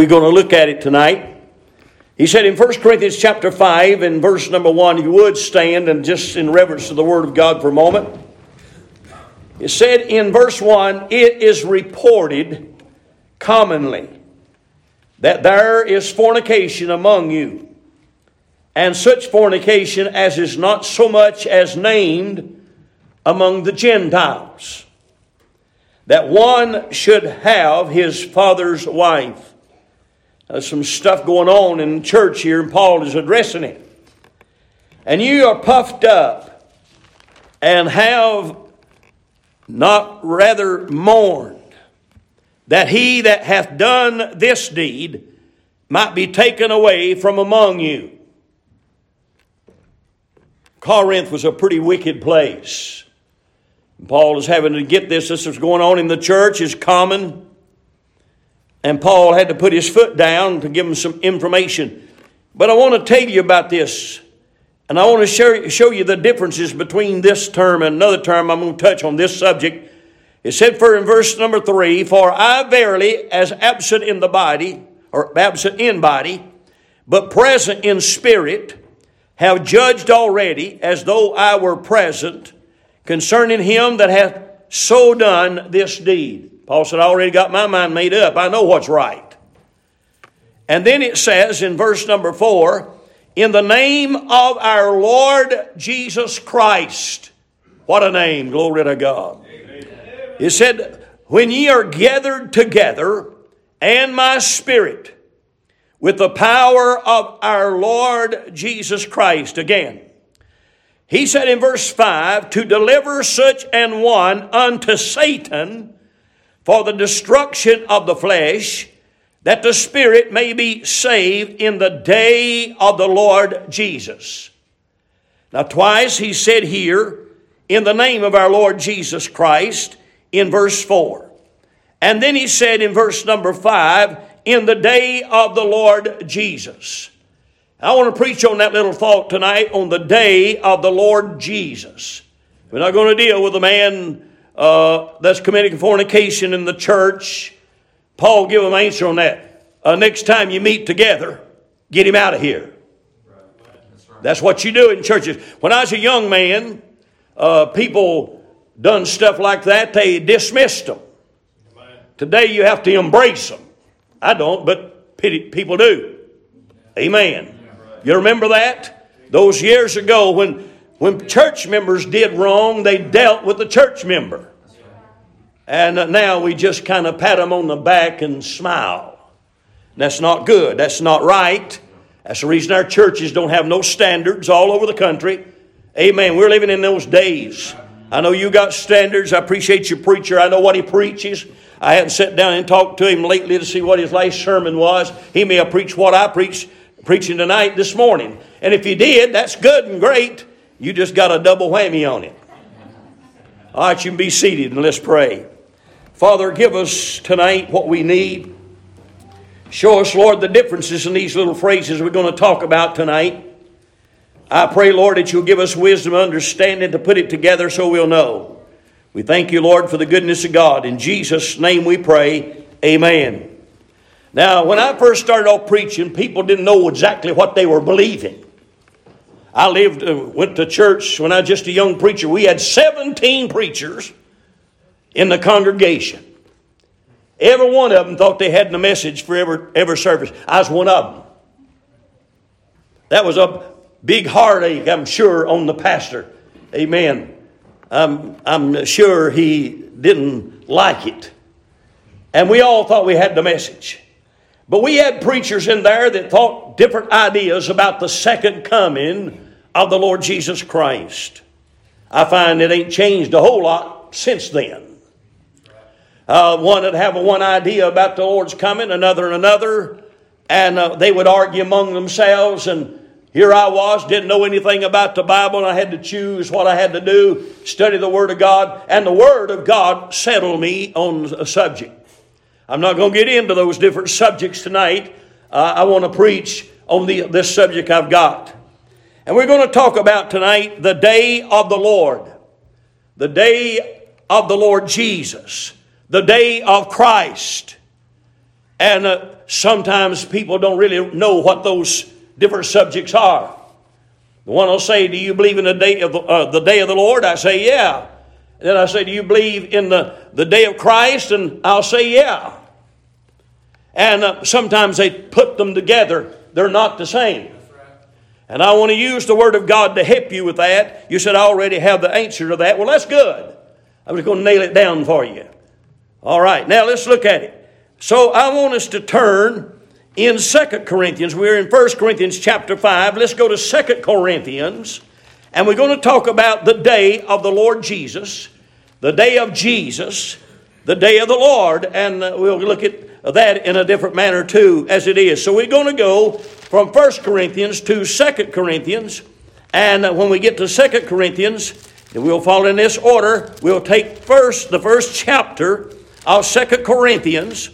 We're going to look at it tonight. He said in 1 Corinthians chapter 5 and verse number 1, if you would stand and just in reverence to the Word of God for a moment. It said in verse 1, it is reported commonly that there is fornication among you, and such fornication as is not so much as named among the Gentiles, that one should have his father's wife. There's some stuff going on in the church here, and Paul is addressing it. And you are puffed up and have not rather mourned that he that hath done this deed might be taken away from among you. Corinth was a pretty wicked place. Paul is having to get this. This is going on in the church, is common. And Paul had to put his foot down to give him some information. But I want to tell you about this. And I want to show, you the differences between this term and another term. I'm going to touch on this subject. It said for in verse number three, For I verily, as absent in the body, or absent in body, but present in spirit, have judged already, as though I were present, concerning him that hath so done this deed. Paul said, I already got my mind made up. I know what's right. And then it says in verse number four, in the name of our Lord Jesus Christ. What a name, glory to God. It said, When ye are gathered together, and my spirit, with the power of our Lord Jesus Christ. Again, he said in verse 5 to deliver such an one unto Satan for the destruction of the flesh, that the spirit may be saved in the day of the Lord Jesus. Now, twice he said here, in the name of our Lord Jesus Christ, in verse 4. And then he said in verse number 5, in the day of the Lord Jesus. I want to preach on that little thought tonight on the day of the Lord Jesus. We're not going to deal with a man uh, that's committing fornication in the church. Paul give him an answer on that. Uh, next time you meet together, get him out of here. That's what you do in churches. When I was a young man, uh, people done stuff like that. They dismissed them. Today you have to embrace them. I don't, but people do. Amen. You remember that? Those years ago when, when church members did wrong, they dealt with the church member. And uh, now we just kind of pat them on the back and smile. That's not good. That's not right. That's the reason our churches don't have no standards all over the country. Amen. We're living in those days. I know you got standards. I appreciate your preacher. I know what he preaches. I haven't sat down and talked to him lately to see what his last sermon was. He may have preached what I preached preaching tonight this morning. And if he did, that's good and great. You just got a double whammy on it. All right, you can be seated and let's pray. Father, give us tonight what we need. Show us, Lord, the differences in these little phrases we're going to talk about tonight. I pray, Lord, that you'll give us wisdom and understanding to put it together so we'll know. We thank you, Lord, for the goodness of God. In Jesus' name we pray. Amen. Now, when I first started off preaching, people didn't know exactly what they were believing. I lived, uh, went to church when I was just a young preacher. We had 17 preachers in the congregation. Every one of them thought they had the message for every, every service. I was one of them. That was a big heartache, I'm sure, on the pastor. Amen. I'm, I'm sure he didn't like it. And we all thought we had the message. But we had preachers in there that thought different ideas about the second coming of the Lord Jesus Christ. I find it ain't changed a whole lot since then. Uh, one would have one idea about the Lord's coming, another and another, and uh, they would argue among themselves. And here I was, didn't know anything about the Bible, and I had to choose what I had to do, study the Word of God, and the Word of God settled me on a subject. I'm not going to get into those different subjects tonight. Uh, I want to preach on the, this subject I've got. And we're going to talk about tonight the day of the Lord, the day of the Lord Jesus, the day of Christ. And uh, sometimes people don't really know what those different subjects are. The one will say, Do you believe in the day of the, uh, the day of the Lord? I say, Yeah. And then I say, Do you believe in the, the day of Christ? And I'll say, Yeah. And uh, sometimes they put them together, they're not the same. And I want to use the Word of God to help you with that. You said, I already have the answer to that. Well, that's good. I was going to nail it down for you. All right, now let's look at it. So I want us to turn in Second Corinthians. We're in First Corinthians chapter 5. Let's go to Second Corinthians. And we're going to talk about the day of the Lord Jesus, the day of Jesus, the day of the Lord. And uh, we'll look at that in a different manner too, as it is. So we're going to go from First Corinthians to Second Corinthians. And when we get to Second Corinthians, we'll follow in this order. We'll take first the first chapter of Second Corinthians,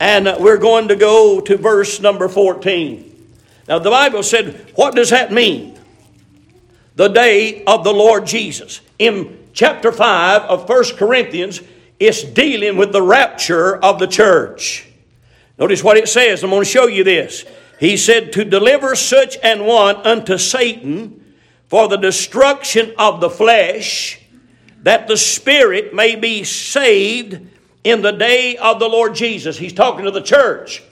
and we're going to go to verse number 14. Now, the Bible said, what does that mean? The day of the Lord Jesus. In chapter 5 of 1 Corinthians, it's dealing with the rapture of the church. Notice what it says. I'm going to show you this. He said, To deliver such an one unto Satan for the destruction of the flesh, that the spirit may be saved in the day of the Lord Jesus. He's talking to the church.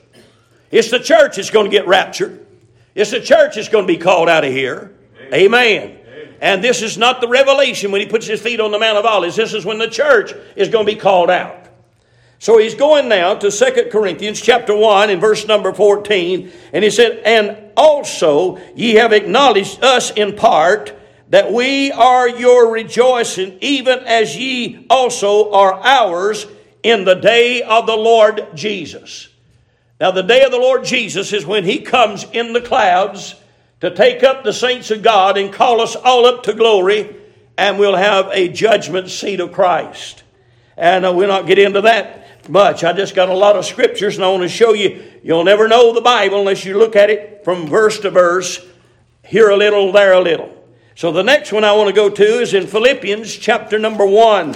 It's the church that's going to get raptured. It's the church that's going to be called out of here. Amen. Amen. And this is not the revelation when he puts his feet on the Mount of Olives. This is when the church is going to be called out. So he's going now to Second Corinthians chapter 1 in verse number 14. And he said, And also ye have acknowledged us in part that we are your rejoicing, even as ye also are ours in the day of the Lord Jesus. Now, the day of the Lord Jesus is when He comes in the clouds to take up the saints of God and call us all up to glory, and we'll have a judgment seat of Christ. And uh, we'll not get into that much. I just got a lot of scriptures, and I want to show you. You'll never know the Bible unless you look at it from verse to verse, here a little, there a little. So the next one I want to go to is in Philippians chapter number 1.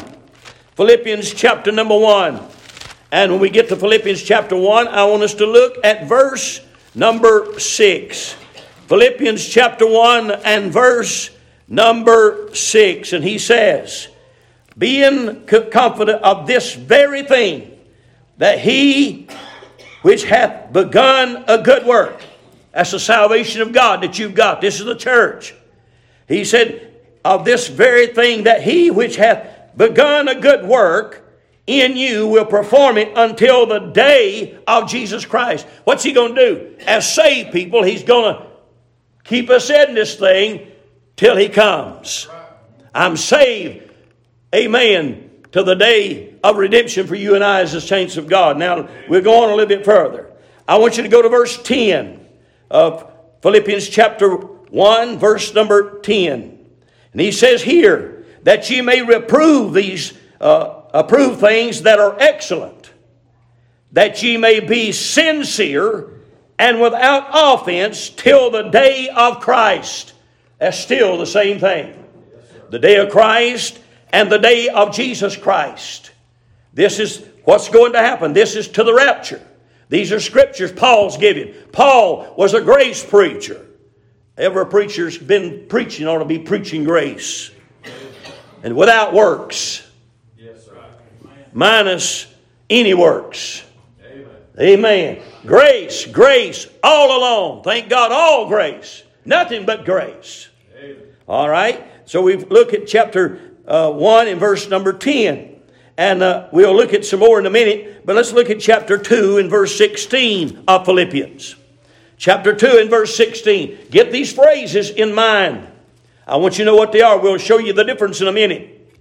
Philippians chapter number 1. And when we get to Philippians chapter 1, I want us to look at verse number 6. Philippians chapter 1 and verse number 6. And he says, Being confident of this very thing, that he which hath begun a good work, that's the salvation of God that you've got. This is the church. He said, Of this very thing, that he which hath begun a good work in you will perform it until the day of Jesus Christ. What's he going to do? As saved people, he's going to keep us in this thing till he comes. I'm saved. Amen. To the day of redemption for you and I as the saints of God. Now, we're going a little bit further. I want you to go to verse 10 of Philippians chapter 1, verse number 10. And he says here, that ye may reprove these, uh, approve things that are excellent, that ye may be sincere and without offense till the day of Christ. That's still the same thing. The day of Christ and the day of Jesus Christ. This is what's going to happen. This is to the rapture. These are scriptures Paul's giving. Paul was a grace preacher. Every preacher's been preaching ought to be preaching grace and without works. Yes, minus any works. Amen. Amen. Grace, grace, all alone. Thank God, all grace. Nothing but grace. Amen. All right. So we look at chapter uh, 1 and verse number 10. And uh, we'll look at some more in a minute, but let's look at chapter 2 and verse 16 of Philippians. Chapter 2 and verse 16. Get these phrases in mind. I want you to know what they are. We'll show you the difference in a minute.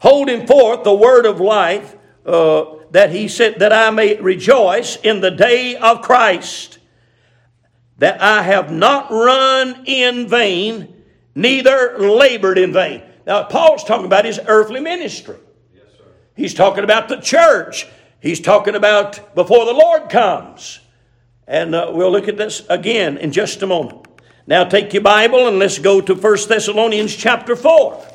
Holding forth the word of life, uh, that he said, that I may rejoice in the day of Christ, that I have not run in vain, neither labored in vain. Now, Paul's talking about his earthly ministry. Yes, He's talking about the church. He's talking about before the Lord comes. And uh, we'll look at this again in just a moment. Now take your Bible and let's go to 1 Thessalonians chapter 4.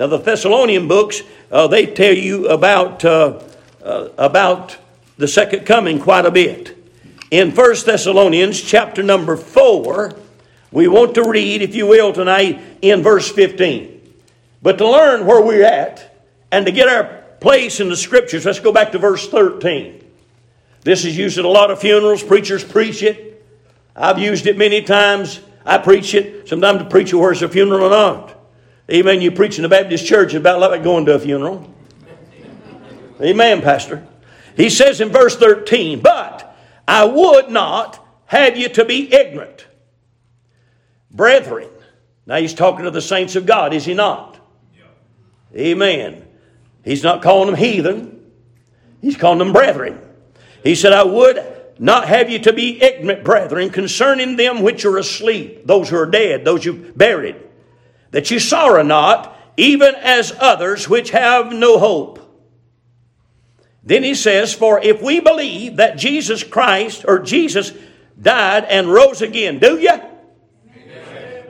Now the Thessalonian books, uh, they tell you about, uh, uh, about the second coming quite a bit. In 1 Thessalonians chapter number 4, we want to read, if you will, tonight in verse 15. But to learn where we're at and to get our place in the scriptures, let's go back to verse 13. This is used at a lot of funerals. Preachers preach it. I've used it many times. I preach it. Sometimes the preacher wears a funeral or not. Amen. You preach in the Baptist church about like going to a funeral. Amen, Pastor. He says in verse 13, But I would not have you to be ignorant. Brethren. Now he's talking to the saints of God, is he not? Yeah. Amen. He's not calling them heathen, he's calling them brethren. He said, I would not have you to be ignorant, brethren, concerning them which are asleep, those who are dead, those you buried, that you sorrow not, even as others which have no hope. Then he says, For if we believe that Jesus Christ or Jesus died and rose again, do you?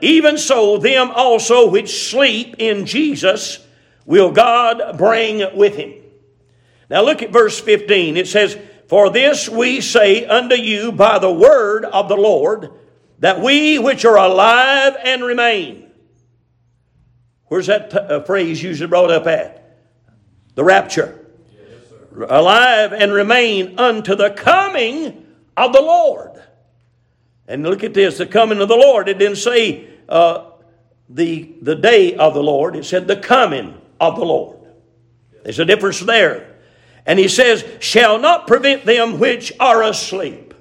Even so, them also which sleep in Jesus will God bring with him. Now look at verse 15. It says, For this we say unto you by the word of the Lord, that we which are alive and remain. Where's that t- uh, phrase usually brought up at? The rapture alive and remain unto the coming of the Lord. And look at this the coming of the Lord. It didn't say uh, the, the day of the Lord, it said the coming of the Lord. There's a difference there. And he says, shall not prevent them which are asleep.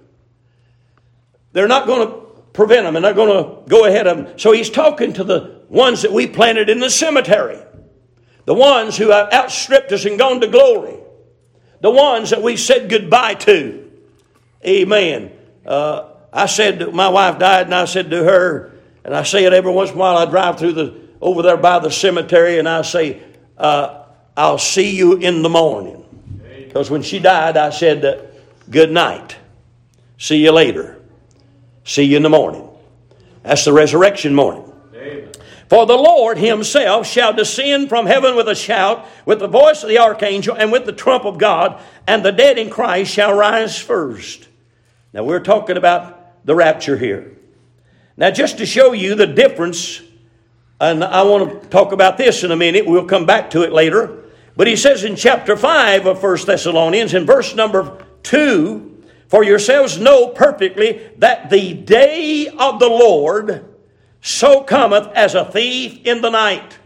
They're not going to prevent them and they're going to go ahead of them. So he's talking to the ones that we planted in the cemetery, the ones who have outstripped us and gone to glory the ones that we said goodbye to. Amen. Uh, I said, my wife died, and I said to her, and I say it every once in a while. I drive through the over there by the cemetery, and I say, uh, "I'll see you in the morning," because when she died, I said, uh, "Good night, see you later, see you in the morning." That's the resurrection morning. For the Lord himself shall descend from heaven with a shout, with the voice of the archangel, and with the trump of God, and the dead in Christ shall rise first. Now we're talking about the rapture here. Now, just to show you the difference, and I want to talk about this in a minute, we'll come back to it later. But he says in chapter 5 of 1 Thessalonians, in verse number 2, For yourselves know perfectly that the day of the Lord so cometh as a thief in the night.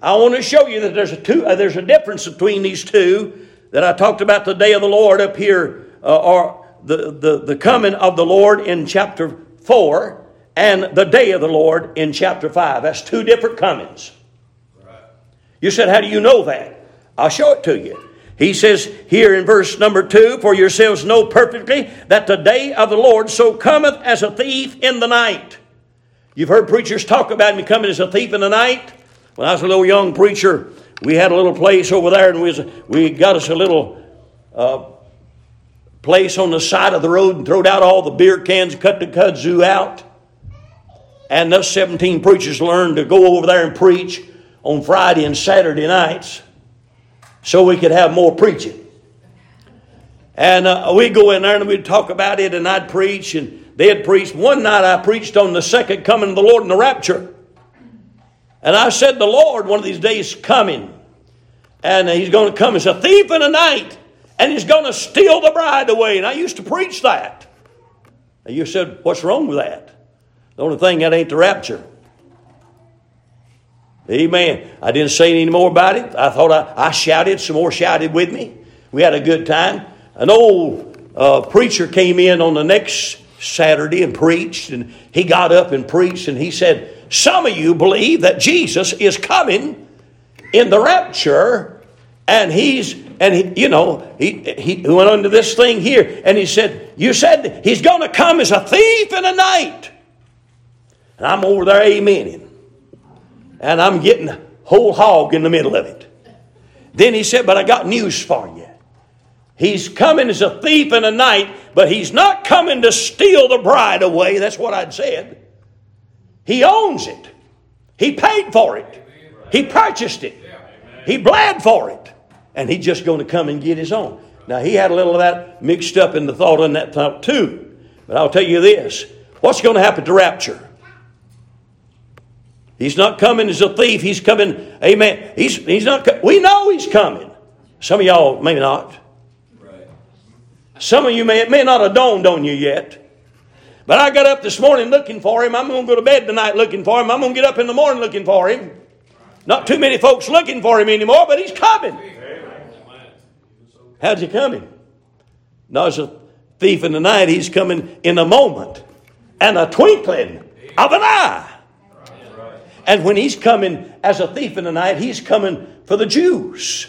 I want to show you that there's a two, uh, there's a difference between these two that I talked about the day of the Lord up here, uh, or the, the, the coming of the Lord in chapter 4, and the day of the Lord in chapter 5. That's two different comings. You said, How do you know that? I'll show it to you. He says here in verse number 2 For yourselves know perfectly that the day of the Lord so cometh as a thief in the night. You've heard preachers talk about me coming as a thief in the night. When I was a little young preacher, we had a little place over there, and we, was, we got us a little uh, place on the side of the road and throwed out all the beer cans, cut the kudzu out. And those 17 preachers learned to go over there and preach on Friday and Saturday nights so we could have more preaching. And uh, we'd go in there and we'd talk about it, and I'd preach, and they had preached. One night I preached on the second coming of the Lord and the rapture. And I said, The Lord, one of these days, is coming. And He's going to come as a thief in the night. And He's going to steal the bride away. And I used to preach that. And you said, What's wrong with that? The only thing that ain't the rapture. Amen. I didn't say any more about it. I thought I, I shouted, some more shouted with me. We had a good time. An old uh, preacher came in on the next Saturday and preached, and he got up and preached, and he said, Some of you believe that Jesus is coming in the rapture, and he's, and he, you know, he, he went under this thing here, and he said, You said he's going to come as a thief in the night. And I'm over there amening, and I'm getting a whole hog in the middle of it. Then he said, But I got news for you. He's coming as a thief in the night, but he's not coming to steal the bride away. That's what I'd said. He owns it. He paid for it. He purchased it. He bled for it. And he's just going to come and get his own. Now, he had a little of that mixed up in the thought on that thought too. But I'll tell you this what's going to happen to rapture? He's not coming as a thief. He's coming, amen. He's, he's not, we know he's coming. Some of y'all maybe not. Some of you may, it may not have dawned on you yet. But I got up this morning looking for him. I'm going to go to bed tonight looking for him. I'm going to get up in the morning looking for him. Not too many folks looking for him anymore, but he's coming. How's he coming? Not as a thief in the night, he's coming in a moment and a twinkling of an eye. And when he's coming as a thief in the night, he's coming for the Jews.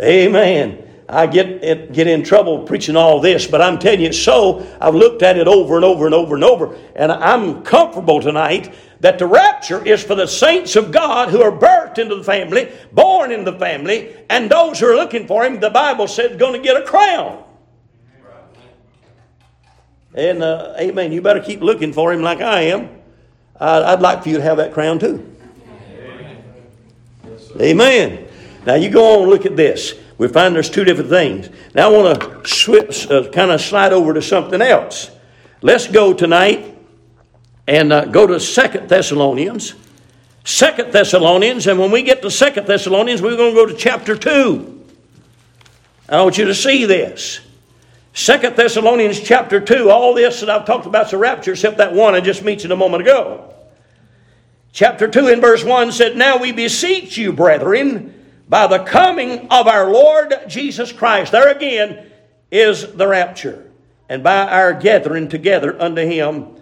Amen. I get, get in trouble preaching all this, but I'm telling you so. I've looked at it over and over and over and over, and I'm comfortable tonight that the rapture is for the saints of God who are birthed into the family, born into the family, and those who are looking for Him, the Bible said, going to get a crown. And uh, amen, you better keep looking for Him like I am. I'd like for you to have that crown too. Amen. Now you go on and look at this we find there's two different things. Now I want to switch, uh, kind of slide over to something else. Let's go tonight and uh, go to Second Thessalonians. Second Thessalonians, and when we get to Second Thessalonians, we're going to go to chapter 2. I want you to see this. Second Thessalonians chapter 2, all this that I've talked about is a rapture, except that one I just mentioned a moment ago. Chapter 2 in verse 1 said, Now we beseech you, brethren, by the coming of our Lord Jesus Christ. There again is the rapture. And by our gathering together unto him.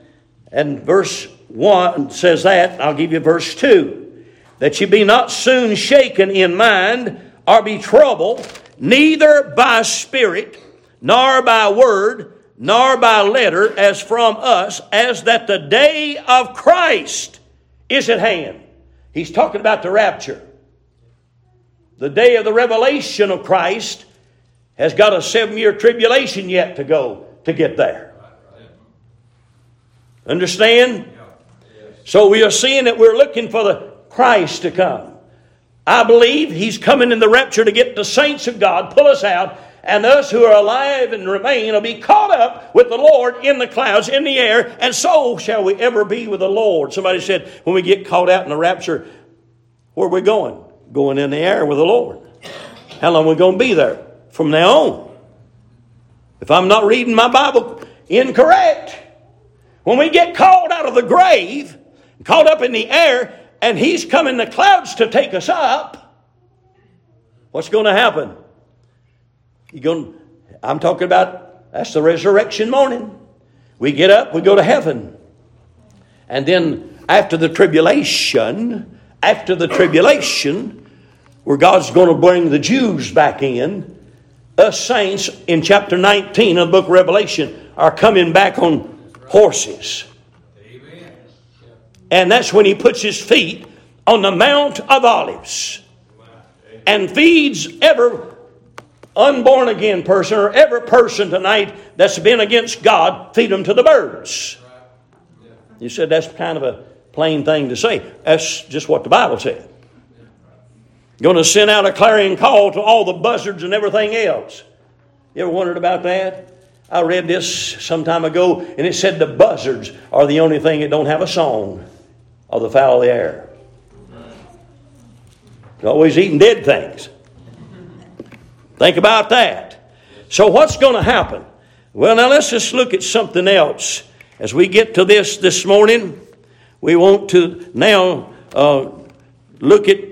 And verse 1 says that. I'll give you verse 2. That ye be not soon shaken in mind or be troubled, neither by spirit, nor by word, nor by letter, as from us, as that the day of Christ is at hand. He's talking about the rapture. The day of the revelation of Christ has got a seven year tribulation yet to go to get there. Understand? So we are seeing that we're looking for the Christ to come. I believe He's coming in the rapture to get the saints of God, pull us out, and us who are alive and remain will be caught up with the Lord in the clouds, in the air, and so shall we ever be with the Lord. Somebody said, when we get caught out in the rapture, where are we going? Going in the air with the Lord. How long are we going to be there from now on? If I'm not reading my Bible incorrect, when we get called out of the grave, caught up in the air, and He's coming the clouds to take us up, what's going to happen? You going? I'm talking about that's the resurrection morning. We get up, we go to heaven, and then after the tribulation after the tribulation, where God's going to bring the Jews back in, us saints in chapter 19 of the book of Revelation are coming back on horses. And that's when he puts his feet on the Mount of Olives and feeds every unborn again person or every person tonight that's been against God, feed them to the birds. You said that's kind of a plain thing to say. That's just what the Bible said. Going to send out a clarion call to all the buzzards and everything else. You ever wondered about that? I read this some time ago, and it said the buzzards are the only thing that don't have a song or the fowl of the air. Always eating dead things. Think about that. So, what's going to happen? Well, now let's just look at something else as we get to this this morning. We want to now uh, look at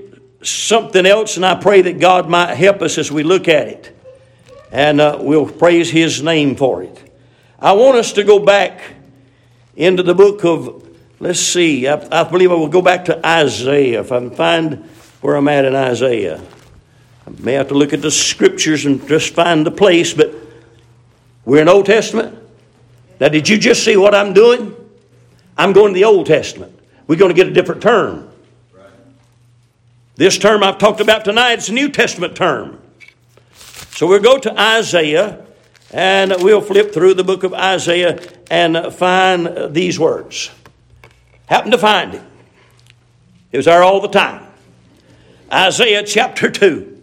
something else, and I pray that God might help us as we look at it. And uh, we'll praise His name for it. I want us to go back into the book of, let's see, I, I believe I will go back to Isaiah if I can find where I'm at in Isaiah. I may have to look at the scriptures and just find the place, but we're in Old Testament. Now, did you just see what I'm doing? I'm going to the Old Testament. We're going to get a different term. This term I've talked about tonight, it's a New Testament term. So we'll go to Isaiah and we'll flip through the book of Isaiah and find these words. Happen to find it. It was there all the time. Isaiah chapter 2.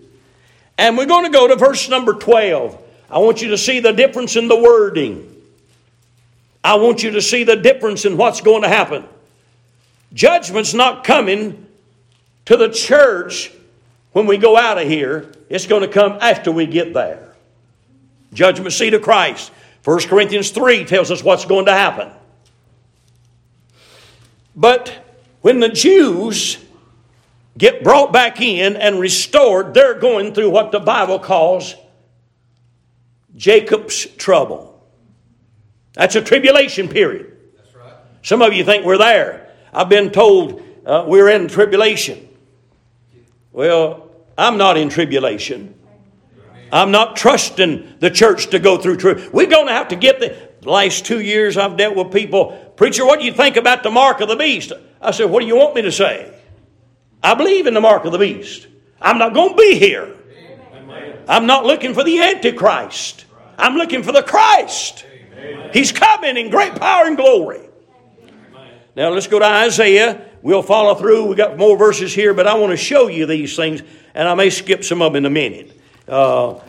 And we're going to go to verse number 12. I want you to see the difference in the wording. I want you to see the difference in what's going to happen. Judgment's not coming to the church when we go out of here, it's going to come after we get there. Judgment seat of Christ. 1 Corinthians 3 tells us what's going to happen. But when the Jews get brought back in and restored, they're going through what the Bible calls Jacob's trouble. That's a tribulation period. Right. Some of you think we're there. I've been told uh, we're in tribulation. Well, I'm not in tribulation. I'm not trusting the church to go through truth. We're going to have to get the, last two years I've dealt with people. Preacher, what do you think about the mark of the beast? I said, What do you want me to say? I believe in the mark of the beast. I'm not going to be here. I'm not looking for the Antichrist. I'm looking for the Christ. He's coming in great power and glory. Now let's go to Isaiah. We'll follow through. We got more verses here, but I want to show you these things, and I may skip some of them in a minute. Uh,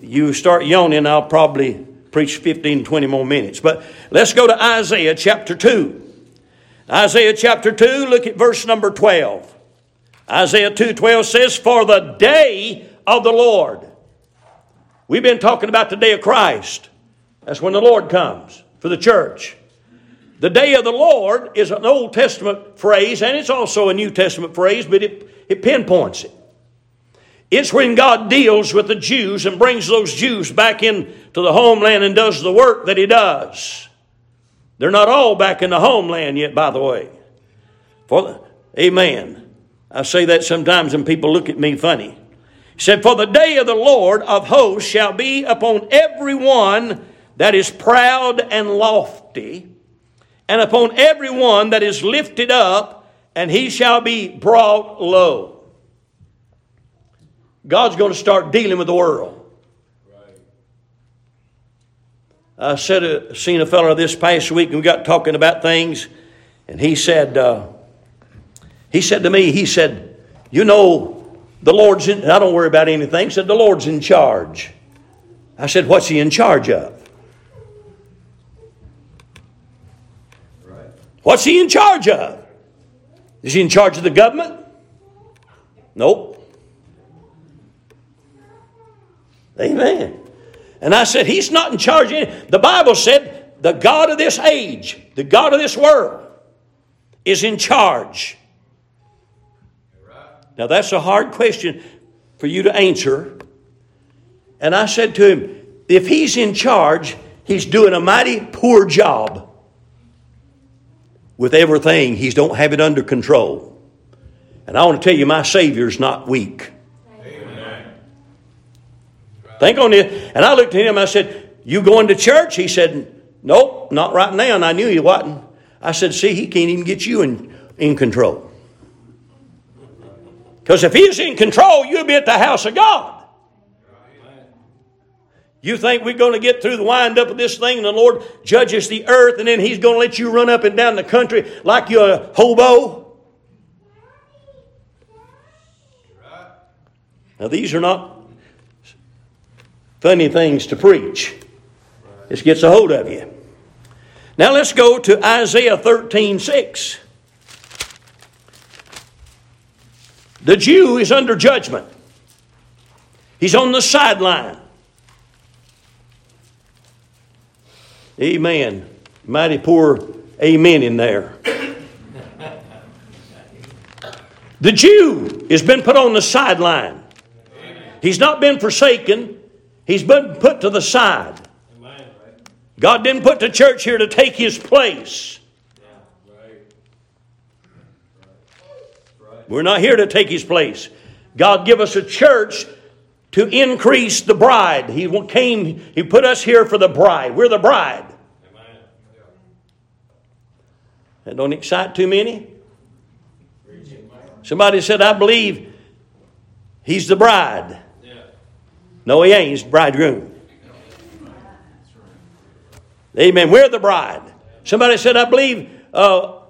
you start yawning, I'll probably preach 15, 20 more minutes. But let's go to Isaiah chapter 2. Isaiah chapter 2, look at verse number 12. Isaiah 2:12 says, "For the day of the Lord." We've been talking about the day of Christ. That's when the Lord comes for the church. The day of the Lord is an Old Testament phrase, and it's also a New Testament phrase, but it, it pinpoints it. It's when God deals with the Jews and brings those Jews back into the homeland and does the work that He does. They're not all back in the homeland yet, by the way. For Amen. I say that sometimes and people look at me funny. He said, For the day of the Lord of hosts shall be upon every one that is proud and lofty, and upon every one that is lifted up, and he shall be brought low. God's going to start dealing with the world. I said, uh, seen a fellow this past week, and we got talking about things, and he said, uh, he said to me, he said, you know, the Lord's in, I don't worry about anything. Said, the Lord's in charge. I said, what's he in charge of? What's he in charge of? Is he in charge of the government? Nope. Amen. And I said, He's not in charge. The Bible said, the God of this age, the God of this world, is in charge. Now, that's a hard question for you to answer. And I said to him, if he's in charge, he's doing a mighty poor job with everything. He don't have it under control. And I want to tell you, my Savior's not weak. Amen. Think on it. And I looked at him, I said, You going to church? He said, Nope, not right now. And I knew he wasn't. I said, See, he can't even get you in, in control. Because if he's in control, you'll be at the house of God. You think we're going to get through the wind up of this thing and the Lord judges the earth and then He's going to let you run up and down the country like you're a hobo? Now, these are not funny things to preach. This gets a hold of you. Now, let's go to Isaiah 13 6. The Jew is under judgment, he's on the sideline. Amen. Mighty poor amen in there. The Jew has been put on the sideline. He's not been forsaken, he's been put to the side. God didn't put the church here to take his place. We're not here to take his place. God give us a church to increase the bride. He came, He put us here for the bride. We're the bride. That don't excite too many? Somebody said, I believe he's the bride. No, he ain't. He's the bridegroom. Amen. We're the bride. Somebody said, I believe uh,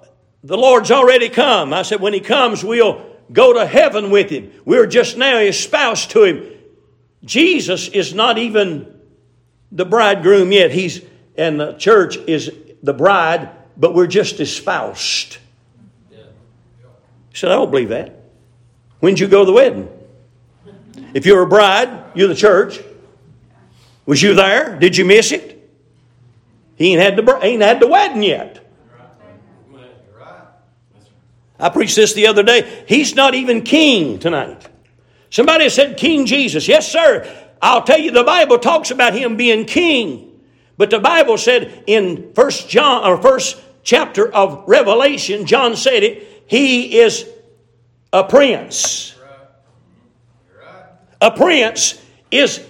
the Lord's already come. I said, when he comes, we'll go to heaven with him. We're just now espoused to him. Jesus is not even the bridegroom yet. He's and the church is the bride, but we're just espoused. He said, I don't believe that. When'd you go to the wedding? If you're a bride, you're the church. Was you there? Did you miss it? He ain't had the, ain't had the wedding yet. I preached this the other day. He's not even king tonight. Somebody said King Jesus. Yes, sir. I'll tell you, the Bible talks about him being king. But the Bible said in first John or first chapter of Revelation, John said it, he is a prince. A prince is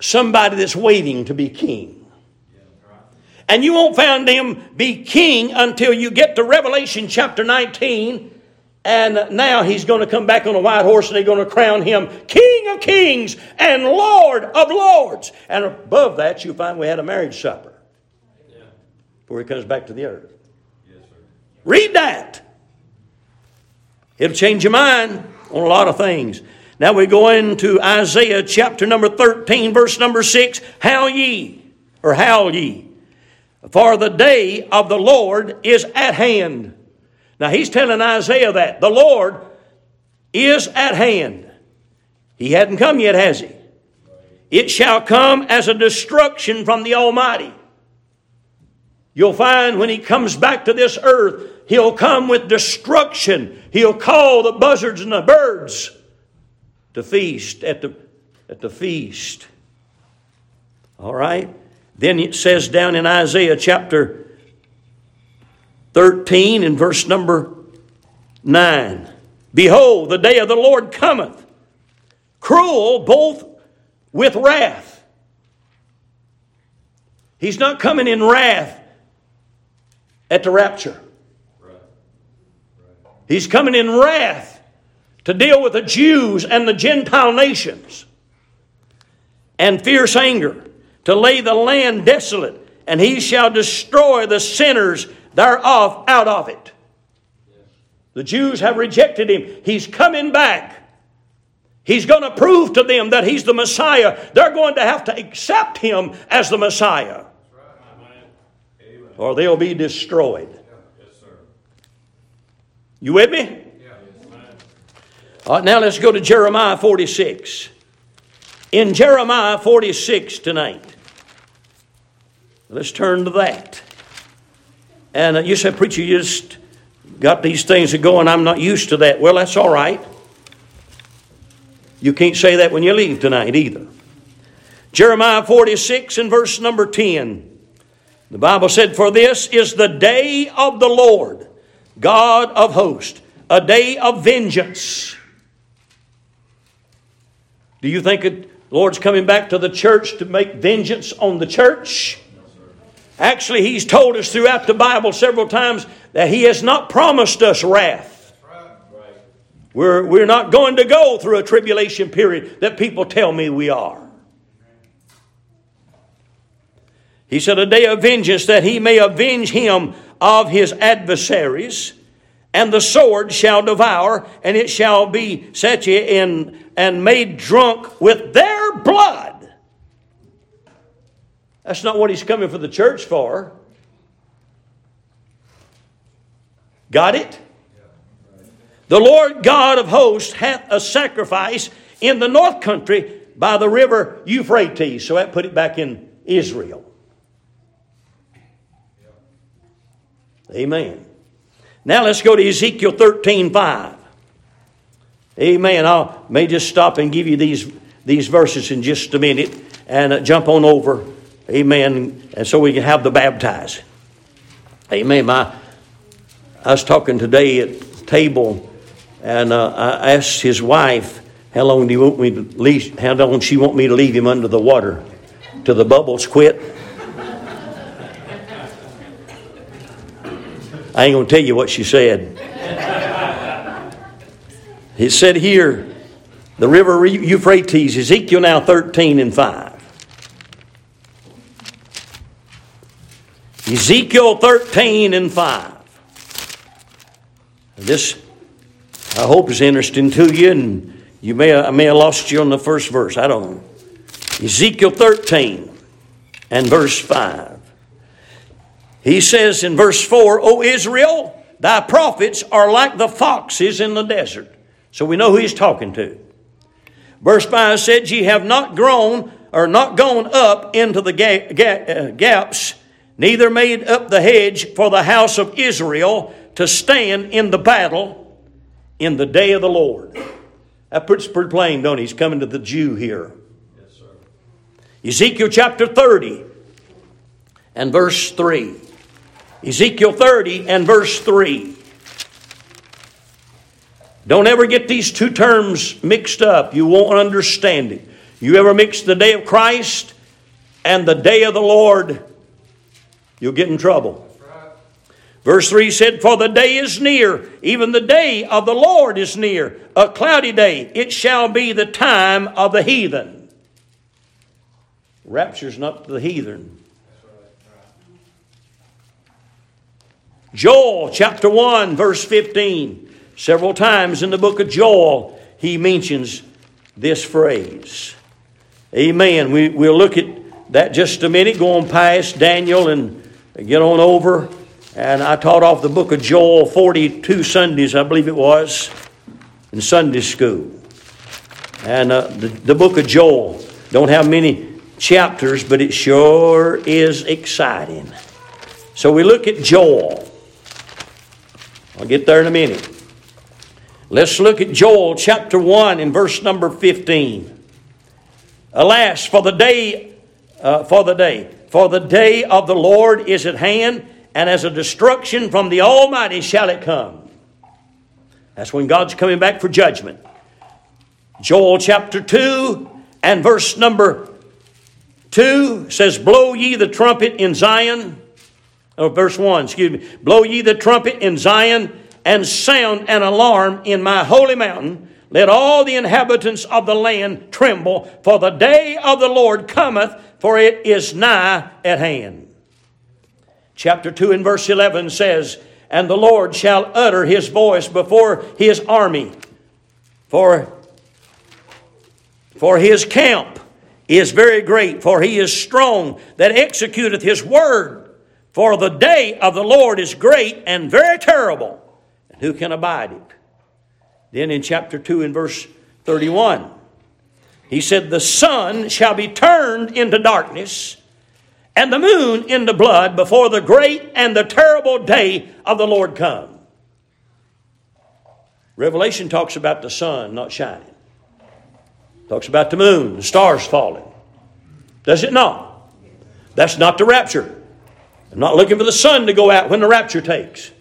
somebody that's waiting to be king. And you won't find him be king until you get to Revelation chapter 19. And now he's going to come back on a white horse and they're going to crown him King of Kings and Lord of Lords. And above that, you find we had a marriage supper before he comes back to the earth. Read that. It'll change your mind on a lot of things. Now we go into Isaiah chapter number 13, verse number 6. How ye, or how ye, for the day of the Lord is at hand. Now he's telling Isaiah that. The Lord is at hand. He hadn't come yet, has he? It shall come as a destruction from the Almighty. You'll find when he comes back to this earth, he'll come with destruction. He'll call the buzzards and the birds to feast at the, at the feast. All right? Then it says down in Isaiah chapter 13 and verse number 9 Behold, the day of the Lord cometh, cruel both with wrath. He's not coming in wrath at the rapture. He's coming in wrath to deal with the Jews and the Gentile nations and fierce anger to lay the land desolate, and he shall destroy the sinners thereof out of it. The Jews have rejected him. He's coming back. He's going to prove to them that he's the Messiah. They're going to have to accept him as the Messiah, or they'll be destroyed. You with me? Now let's go to Jeremiah 46. In Jeremiah 46 tonight, Let's turn to that. And uh, you said, Preacher, you just got these things to go, and I'm not used to that. Well, that's all right. You can't say that when you leave tonight either. Jeremiah 46 and verse number 10. The Bible said, For this is the day of the Lord, God of hosts, a day of vengeance. Do you think the Lord's coming back to the church to make vengeance on the church? Actually, he's told us throughout the Bible several times that he has not promised us wrath. We're, we're not going to go through a tribulation period that people tell me we are. He said, A day of vengeance that he may avenge him of his adversaries, and the sword shall devour, and it shall be set in and made drunk with their blood. That's not what he's coming for the church for. Got it? The Lord God of hosts hath a sacrifice in the north country by the river Euphrates. So that put it back in Israel. Amen. Now let's go to Ezekiel 13 5. Amen. I may just stop and give you these, these verses in just a minute and uh, jump on over Amen. And so we can have the baptizing. Amen. My, I was talking today at table, and uh, I asked his wife, "How long do you want me to leave? How long she want me to leave him under the water, till the bubbles quit?" I ain't gonna tell you what she said. He said here, the river Euphrates, Ezekiel now 13 and 5. Ezekiel 13 and 5. This, I hope, is interesting to you, and You may I may have lost you on the first verse. I don't know. Ezekiel 13 and verse 5. He says in verse 4, O Israel, thy prophets are like the foxes in the desert. So we know who he's talking to. Verse 5 said, Ye have not grown or not gone up into the ga- ga- uh, gaps, neither made up the hedge for the house of Israel to stand in the battle in the day of the Lord. That puts pretty plain, don't he? He's coming to the Jew here. Yes, sir. Ezekiel chapter 30 and verse 3. Ezekiel 30 and verse 3. Don't ever get these two terms mixed up. You won't understand it. You ever mix the day of Christ and the day of the Lord, you'll get in trouble. Verse 3 said, For the day is near, even the day of the Lord is near, a cloudy day. It shall be the time of the heathen. Rapture's not the heathen. Joel chapter 1, verse 15. Several times in the book of Joel, he mentions this phrase. Amen. We, we'll look at that just a minute, going past Daniel and get on over and I taught off the book of Joel 42 Sundays, I believe it was, in Sunday school. And uh, the, the book of Joel don't have many chapters, but it sure is exciting. So we look at Joel. I'll get there in a minute. Let's look at Joel chapter 1 and verse number 15. Alas, for the day, uh, for the day, for the day of the Lord is at hand and as a destruction from the Almighty shall it come. That's when God's coming back for judgment. Joel chapter 2 and verse number 2 says, Blow ye the trumpet in Zion. Oh, verse 1, excuse me. Blow ye the trumpet in Zion and sound an alarm in my holy mountain. Let all the inhabitants of the land tremble, for the day of the Lord cometh, for it is nigh at hand chapter 2 and verse 11 says, And the Lord shall utter his voice before his army, for, for his camp is very great, for he is strong that executeth his word. For the day of the Lord is great and very terrible, and who can abide it? Then in chapter 2 and verse 31, he said, The sun shall be turned into darkness and the moon into blood before the great and the terrible day of the Lord come. Revelation talks about the sun not shining. Talks about the moon, the stars falling. Does it not? That's not the rapture. I'm not looking for the sun to go out when the rapture takes.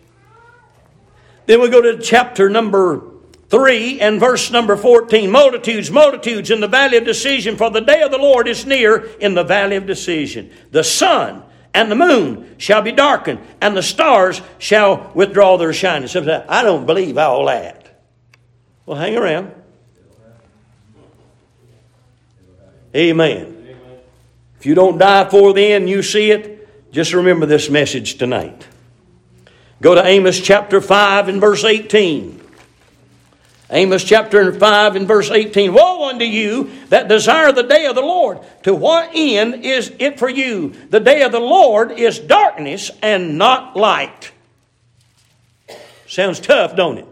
Then we go to chapter number 3 and verse number 14 multitudes multitudes in the valley of decision for the day of the lord is near in the valley of decision. The sun and the moon shall be darkened and the stars shall withdraw their shining. Sometimes, i don't believe all that. Well hang around. Amen. If you don't die for then you see it just remember this message tonight. Go to amos chapter 5 and verse 18 Amos chapter 5 and verse 18 Woe unto you that desire the day of the Lord! To what end is it for you? The day of the Lord is darkness and not light. Sounds tough, don't it?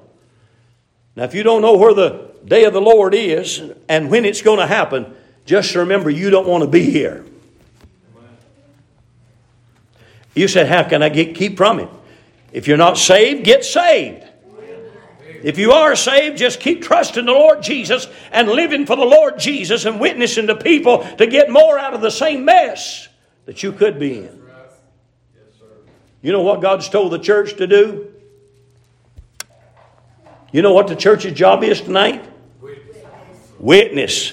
Now, if you don't know where the day of the Lord is and when it's going to happen, just remember you don't want to be here. You said, How can I get, keep from it? If you're not saved, get saved. If you are saved, just keep trusting the Lord Jesus and living for the Lord Jesus and witnessing to people to get more out of the same mess that you could be in. You know what God's told the church to do? You know what the church's job is tonight? Witness.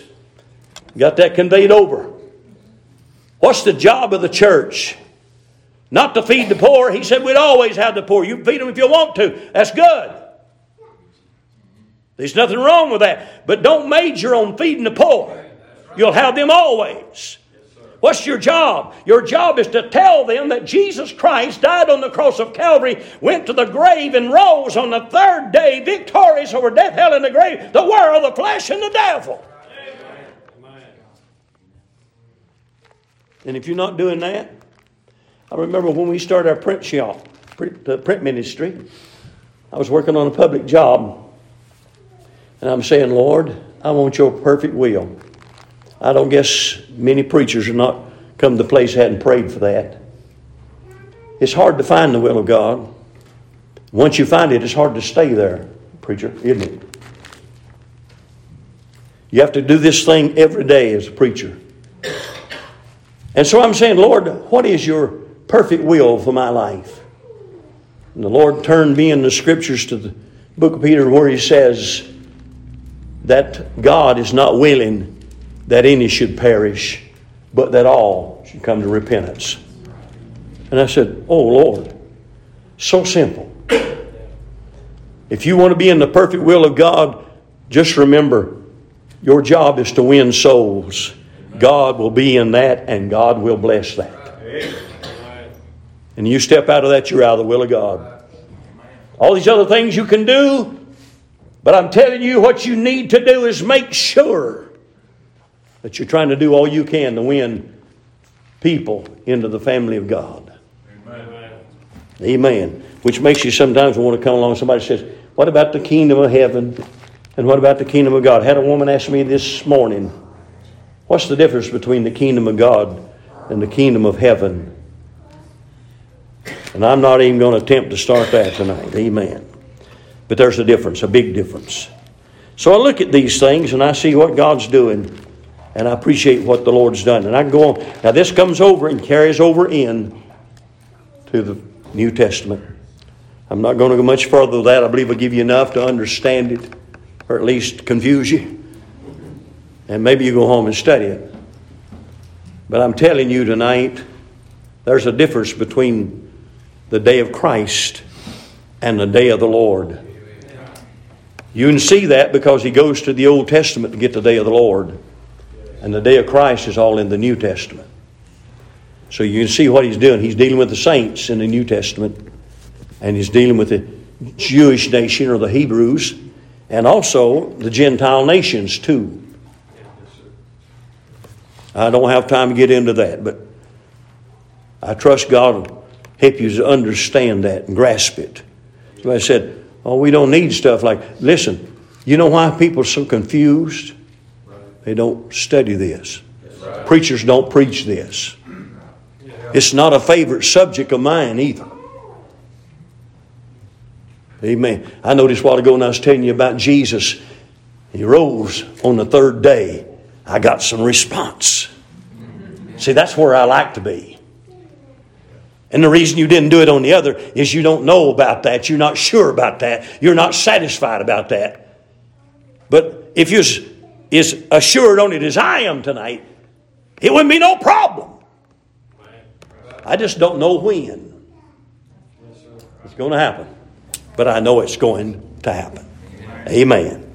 Got that conveyed over. What's the job of the church? Not to feed the poor. He said we'd always have the poor. You feed them if you want to. That's good. There's nothing wrong with that. But don't major on feeding the poor. You'll have them always. What's your job? Your job is to tell them that Jesus Christ died on the cross of Calvary, went to the grave, and rose on the third day, victorious over death, hell, and the grave, the world, the flesh, and the devil. And if you're not doing that, I remember when we started our print shop, the print ministry, I was working on a public job, and I'm saying, Lord, I want your perfect will. I don't guess many preachers have not come to the place hadn't prayed for that. It's hard to find the will of God. Once you find it, it's hard to stay there, preacher, isn't it? You have to do this thing every day as a preacher. And so I'm saying, Lord, what is your perfect will for my life? And the Lord turned me in the scriptures to the book of Peter where he says that God is not willing that any should perish, but that all should come to repentance. And I said, Oh Lord, so simple. If you want to be in the perfect will of God, just remember your job is to win souls. God will be in that and God will bless that. And you step out of that, you're out of the will of God. All these other things you can do, but I'm telling you, what you need to do is make sure that you're trying to do all you can to win people into the family of God. Amen. Amen. Which makes you sometimes want to come along. Somebody says, What about the kingdom of heaven? And what about the kingdom of God? I had a woman ask me this morning, What's the difference between the kingdom of God and the kingdom of heaven? And I'm not even going to attempt to start that tonight. Amen. But there's a difference, a big difference. So I look at these things and I see what God's doing. And I appreciate what the Lord's done. And I go on. Now, this comes over and carries over in to the New Testament. I'm not going to go much further than that. I believe I'll give you enough to understand it, or at least confuse you. And maybe you go home and study it. But I'm telling you tonight, there's a difference between the day of Christ and the day of the Lord. You can see that because he goes to the Old Testament to get the day of the Lord. And the day of Christ is all in the New Testament. So you can see what he's doing. He's dealing with the saints in the New Testament, and he's dealing with the Jewish nation or the Hebrews, and also the Gentile nations too. I don't have time to get into that, but I trust God will help you to understand that and grasp it. So I said, Oh, we don't need stuff like, listen, you know why people are so confused? They don't study this. Preachers don't preach this. It's not a favorite subject of mine either. Amen. I noticed a while ago when I was telling you about Jesus, he rose on the third day. I got some response. See, that's where I like to be. And the reason you didn't do it on the other is you don't know about that. You're not sure about that. You're not satisfied about that. But if you're is assured on it as I am tonight, it wouldn't be no problem. I just don't know when it's going to happen. But I know it's going to happen. Amen.